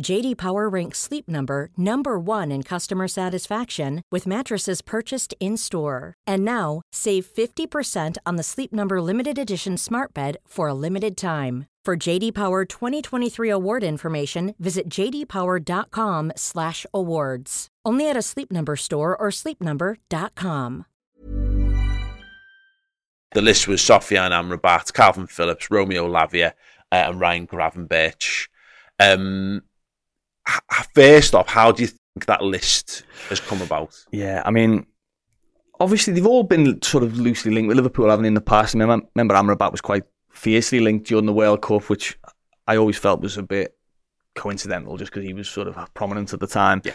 JD Power ranks Sleep Number number 1 in customer satisfaction with mattresses purchased in-store. And now, save 50% on the Sleep Number limited edition Smart Bed for a limited time. For JD Power 2023 award information, visit jdpower.com/awards. Only at a Sleep Number store or sleepnumber.com. The list was Sofyan Amrabat, Kalvin Phillips, Romeo Lavia, uh, and Ryan Gravenberch. Um, first off, how do you think that list has come about? Yeah, I mean, obviously they've all been sort of loosely linked with Liverpool, haven't in the past. I remember, remember Amrabat was quite fiercely linked during the World Cup, which I always felt was a bit coincidental just because he was sort of prominent at the time. Yeah.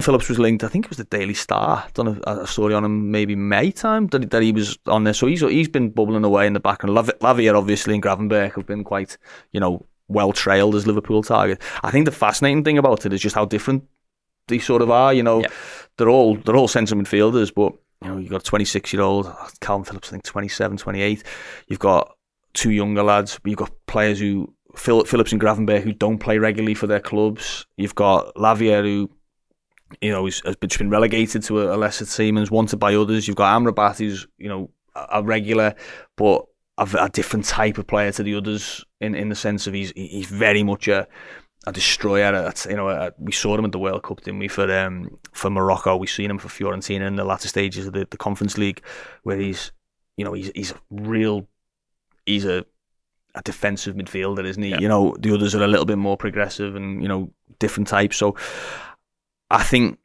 Phillips was linked, I think it was the Daily Star, done a, a story on him maybe May time that, that he was on there. So he's he's been bubbling away in the background. Lav- Lavia obviously and Gravenberch have been quite, you know, well trailed as Liverpool target. I think the fascinating thing about it is just how different they sort of are. You know, Yeah. they're all they're all centre midfielders, but you know, you've got a 26 year old Kalvin Phillips, I think 27, 28. You've got two younger lads. You've got players who Phil, Phillips and Gravenberch who don't play regularly for their clubs. You've got Lavia who. You know, has been been relegated to a, lesser team and is wanted by others. You've got Amrabat, who's you know a regular, but a, a different type of player to the others in, in the sense of he's he's very much a a destroyer. You know, a, we saw him at the World Cup, didn't we? For um, for Morocco, we've seen him for Fiorentina in the latter stages of the, the Conference League, where he's you know he's he's a real he's a a defensive midfielder, isn't he? Yeah. You know, the others are a little bit more progressive and you know different types. So I think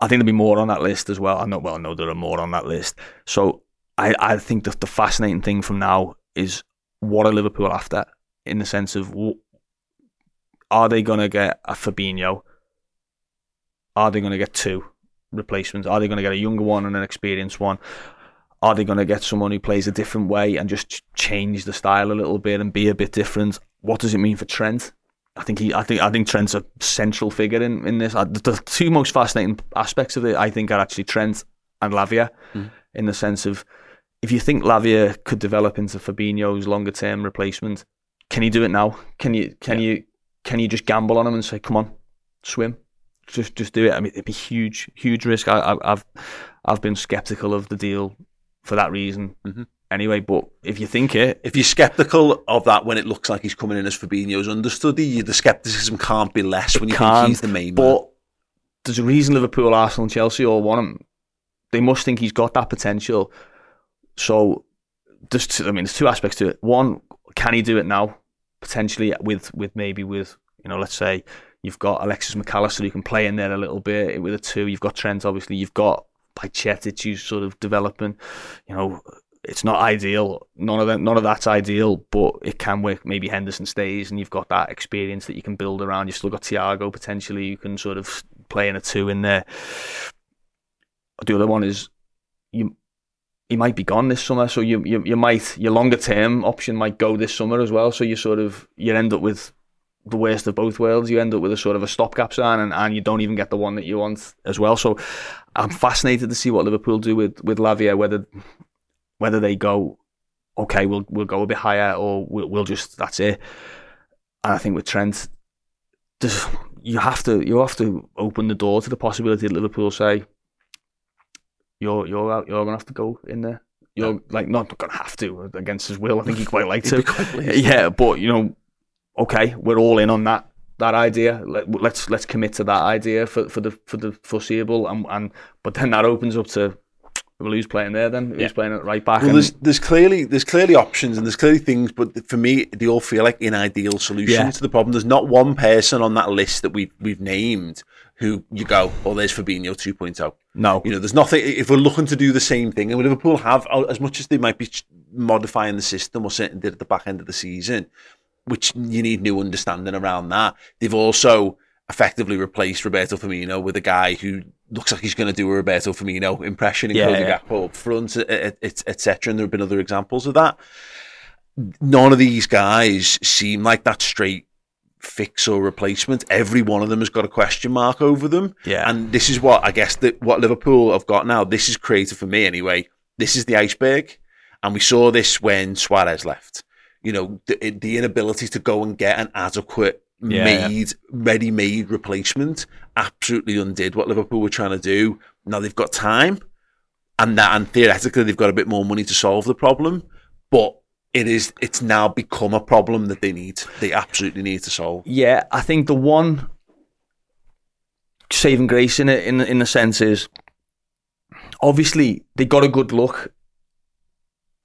I think there'll be more on that list as well. I know well, I know there are more on that list. So I I think that the fascinating thing from now is what are Liverpool after in the sense of are they going to get a Fabinho? Are they going to get two replacements? Are they going to get a younger one and an experienced one? Are they going to get someone who plays a different way and just change the style a little bit and be a bit different? What does it mean for Trent? I think he, I think, I think Trent's a central figure in, in this. The, two most fascinating aspects of it, I think, are actually Trent and Lavia, Mhm. in the sense of if you think Lavia could develop into Fabinho's longer term replacement, can he do it now? Can you, can you, can you just gamble on him and say, "Come on, swim"? Just, just do it. I mean, it'd be huge, huge risk. I, I, I've, I've been skeptical of the deal for that reason. Mhm. Anyway, but if you think it, If you're sceptical of that when it looks like he's coming in as Fabinho's understudy, the scepticism can't be less when you think he's the main man. But there's a reason Liverpool, Arsenal, and Chelsea all want him. They must think he's got that potential. So, there's two, I mean, there's two aspects to it. One, can he do it now? Potentially with with maybe with you know, let's say you've got Alexis Mac Allister who can play in there a little bit with a two. You've got Trent, obviously. You've got Bajcetic who's sort of developing. You know, it's not ideal. None of that, none of that's ideal, but it can work. Maybe Henderson stays, and you've got that experience that you can build around. You've still got Thiago potentially. You can sort of play in a two in there. The other one is you. He might be gone this summer, so you, you you might your longer term option might go this summer as well. So you sort of you end up with the worst of both worlds. You end up with a sort of a stopgap sign, and, and you don't even get the one that you want as well. So I'm fascinated to see what Liverpool do with with Lavia, whether whether they go, okay, we'll we'll go a bit higher, or we'll, we'll just that's it. And I think with Trent, you have to you have to open the door to the possibility that Liverpool say, you're you're out, you're gonna have to go in there. You're like not gonna have to against his will. I think he'd quite like He'd to. quite yeah, but you know, okay, we're all in on that that idea. Let, let's let's commit to that idea for, for the for the foreseeable, and, and but then that opens up to Well, who's playing there then? Who's Yeah. playing at right back? Well, and- there's there's clearly there's clearly options and there's clearly things, but for me, they all feel like inadeal solutions Yeah. to the problem. There's not one person on that list that we've we've named who you go, oh, there's Fabinho 2.0. no, You know, there's nothing. If we're looking to do the same thing, and Liverpool have, uh, as much as they might be modifying the system or certainly did at the back end of the season, which you need new understanding around that. They've also effectively replaced Roberto Firmino with a guy who looks like he's going to do a Roberto Firmino impression in Yeah, yeah. Up front, etc. And there have been other examples of that. None of these guys seem like that straight fix or replacement. Every one of them has got a question mark over them. Yeah. And this is what I guess that what Liverpool have got now. This is created for me anyway. This is the iceberg, and we saw this when Suarez left. You know, the, the inability to go and get an adequate Yeah, made, ready-made replacement absolutely undid what Liverpool were trying to do. Now they've got time, and that, and theoretically they've got a bit more money to solve the problem, but. It is. It's now become a problem that they need. They absolutely need to solve. Yeah, I think the one saving grace in it, in in the sense is obviously they got a good look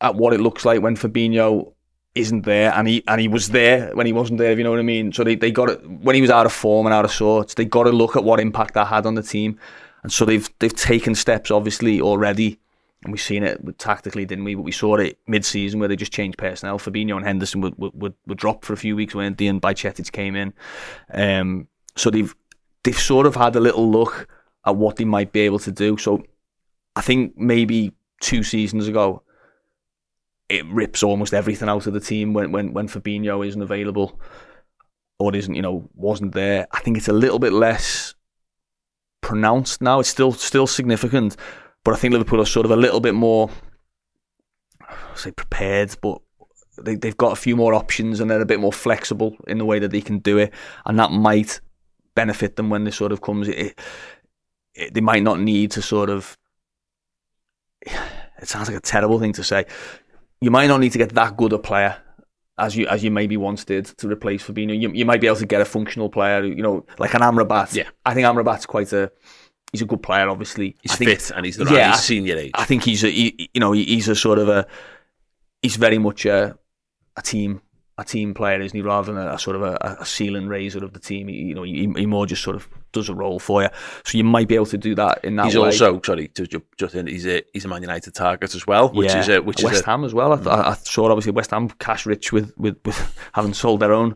at what it looks like when Fabinho isn't there, and he and he was there when he wasn't there. If you know what I mean. So they they got it when he was out of form and out of sorts. They got to look at what impact that had on the team, and so they've they've taken steps obviously already. And we've seen it with- tactically, didn't we? But we saw it mid-season where they just changed personnel. Fabinho and Henderson would would, would, drop for a few weeks, weren't they? And Bajcetic came in. Um, so they've they've sort of had a little look at what they might be able to do. So I think maybe two seasons ago, it rips almost everything out of the team when when when Fabinho isn't available or isn't you know wasn't there. I think it's a little bit less pronounced now. It's still still significant, but I think Liverpool are sort of a little bit more I say prepared, but they, they've got a few more options and they're a bit more flexible in the way that they can do it, and that might benefit them when this sort of comes. It, it, they might not need to sort of. It sounds like a terrible thing to say. You might not need to get that good a player as you as you maybe once did to replace Fabinho. You, you might be able to get a functional player, you know, like an Amrabat. Yeah. I think Amrabat's quite a. He's a good player, obviously. He's think, fit and he's the Yeah, right I- he's senior age. I think he's a he, you know he's a sort of a he's very much a a team a team player, isn't he? Rather than a, a sort of a, a ceiling raiser of the team, he, you know, he, he more just sort of does a role for you. So you might be able to do that in that he's way. also sorry to just in, he's a he's a Man United target as well, which Yeah. is a which West is Ham as well. I, th- mm. I saw obviously West Ham cash rich with, with, with having sold their own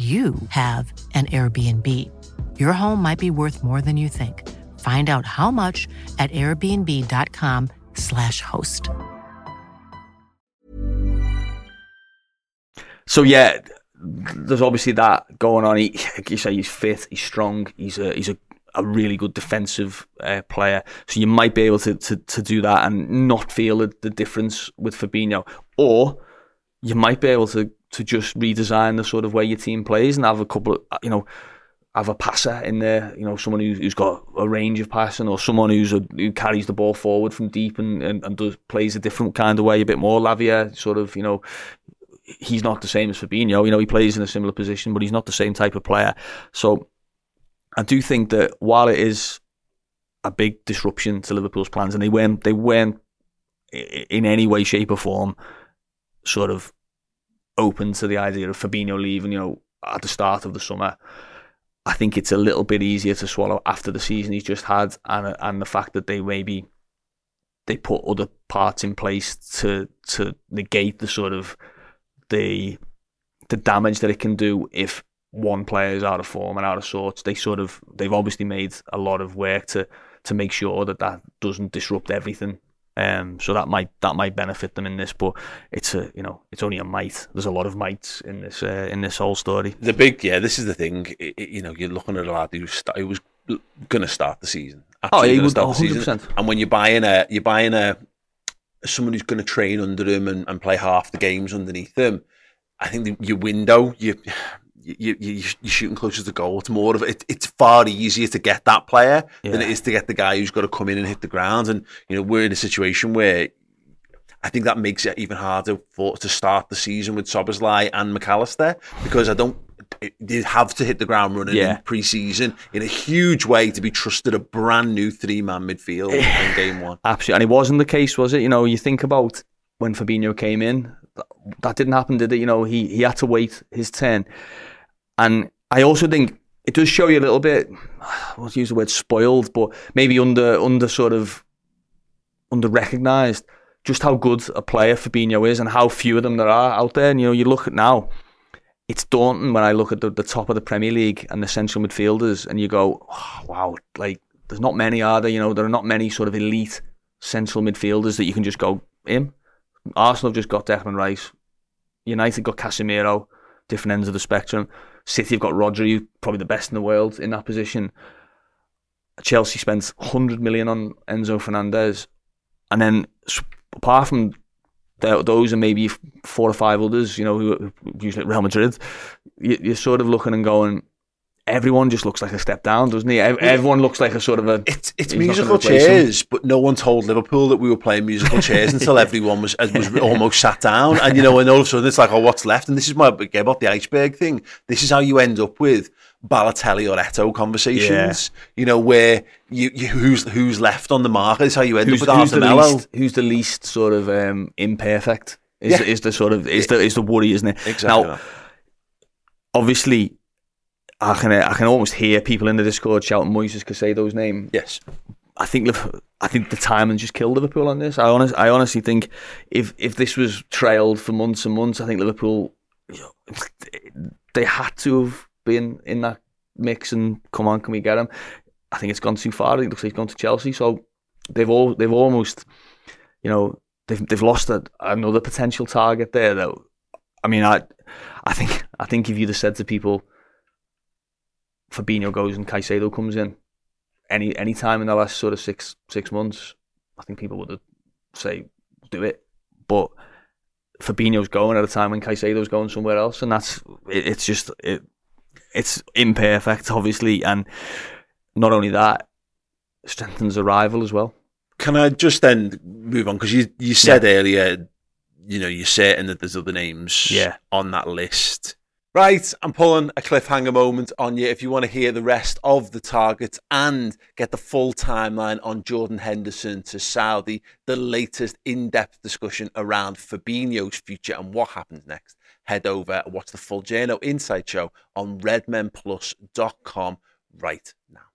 you have an Airbnb. Your home might be worth more than you think. Find out how much at airbnb.com/slash host. So yeah, there's obviously that going on. He, like you say, he's fit, he's strong, he's a he's a, a really good defensive uh, player. So you might be able to, to, to do that and not feel the, the difference with Fabinho. Or you might be able to, to just redesign the sort of way your team plays and have a couple of, you know, have a passer in there, you know, someone who's, who's got a range of passing or someone who's a, who carries the ball forward from deep and, and, and does, plays a different kind of way, a bit more Lavia, sort of, you know, he's not the same as Fabinho. You know, he plays in a similar position, but he's not the same type of player. So I do think that while it is a big disruption to Liverpool's plans, and they weren't they weren't in any way, shape, or form sort of open to the idea of Fabinho leaving. You know, at the start of the summer. I think it's a little bit easier to swallow after the season he's just had, and and the fact that they maybe they put other parts in place to to negate the sort of the the damage that it can do if one player is out of form and out of sorts. They sort of they've obviously made a lot of work to to make sure that that doesn't disrupt everything. Um, so that might that might benefit them in this, but it's a you know it's only a might. There's a lot of mights in this uh, in this whole story. The big yeah, this is the thing. It, it, you know, you're looking at a lad who, st- who was going to start the season. Oh, he was 100%. And when you're buying a you're buying a someone who's going to train under him and, and play half the games underneath him, I think the, your window you you, you, you're shooting closer to goal. It's more of it, it's far easier to get that player yeah. than it is to get the guy who's got to come in and hit the ground. And you know we're in a situation where I think that makes it even harder for to start the season with Szoboszlai and Mac Allister because I don't. They have to hit the ground running yeah. in pre-season in a huge way to be trusted a brand new three-man midfield in game one. Absolutely, and it wasn't the case, was it? You know, you think about when Fabinho came in, that didn't happen, did it? You know, he he had to wait his turn. And I also think it does show you a little bit, I won't use the word spoiled, but maybe under under sort of under recognised just how good a player Fabinho is and how few of them there are out there. And you know, you look at now, it's daunting when I look at the, the top of the Premier League and the central midfielders, and you go, oh, wow, like there's not many, are there? You know, there are not many sort of elite central midfielders that you can just go in. Arsenal have just got Declan Rice. United got Casemiro, different ends of the spectrum. City have got Rodri, probably the best in the world in that position. Chelsea spent 100 million on Enzo Fernandez. And then, apart from those and maybe four or five others, you know, who usually Real Madrid, you're sort of looking and going, everyone just looks like a step down, doesn't he? Everyone looks like a sort of a. It's it's musical chairs, but no one told Liverpool that we were playing musical chairs until everyone was was almost sat down, and you know, and all of a sudden it's like, oh, what's left? And this is my get about the iceberg thing. This is how you end up with Balotelli or Eto'o conversations. Yeah. You know, where you, you, who's who's left on the market is how you end who's, up with who's the least, who's the least sort of um, imperfect? Is, yeah. is the sort of is the is the worry, isn't it? Exactly. Now, obviously I can I can almost hear people in the Discord shouting Moises Caicedo's name. Yes, I think I think the timing just killed Liverpool on this. I honest, I honestly think if if this was trailed for months and months, I think Liverpool they had to have been in that mix and come on, can we get him? I think it's gone too far. It looks like it's gone to Chelsea, so they've all they've almost you know they've they've lost a, another potential target there. Though I mean, I I think I think if you'd have said to people Fabinho goes and Caicedo comes in, any any time in the last sort of six six months, I think people would say do it. But Fabinho's going at a time when Caicedo's going somewhere else, and that's it, it's just it, it's imperfect, obviously, and not only that, strengthens the rival as well. Can I just then move on because you you said yeah. earlier, you know, you're certain that there's other names yeah. on that list. Right, I'm pulling a cliffhanger moment on you if you want to hear the rest of the targets and get the full timeline on Jordan Henderson to Saudi, the latest in depth discussion around Fabinho's future and what happens next. Head over and watch the full Journo Insight Show on redmenplus.com right now.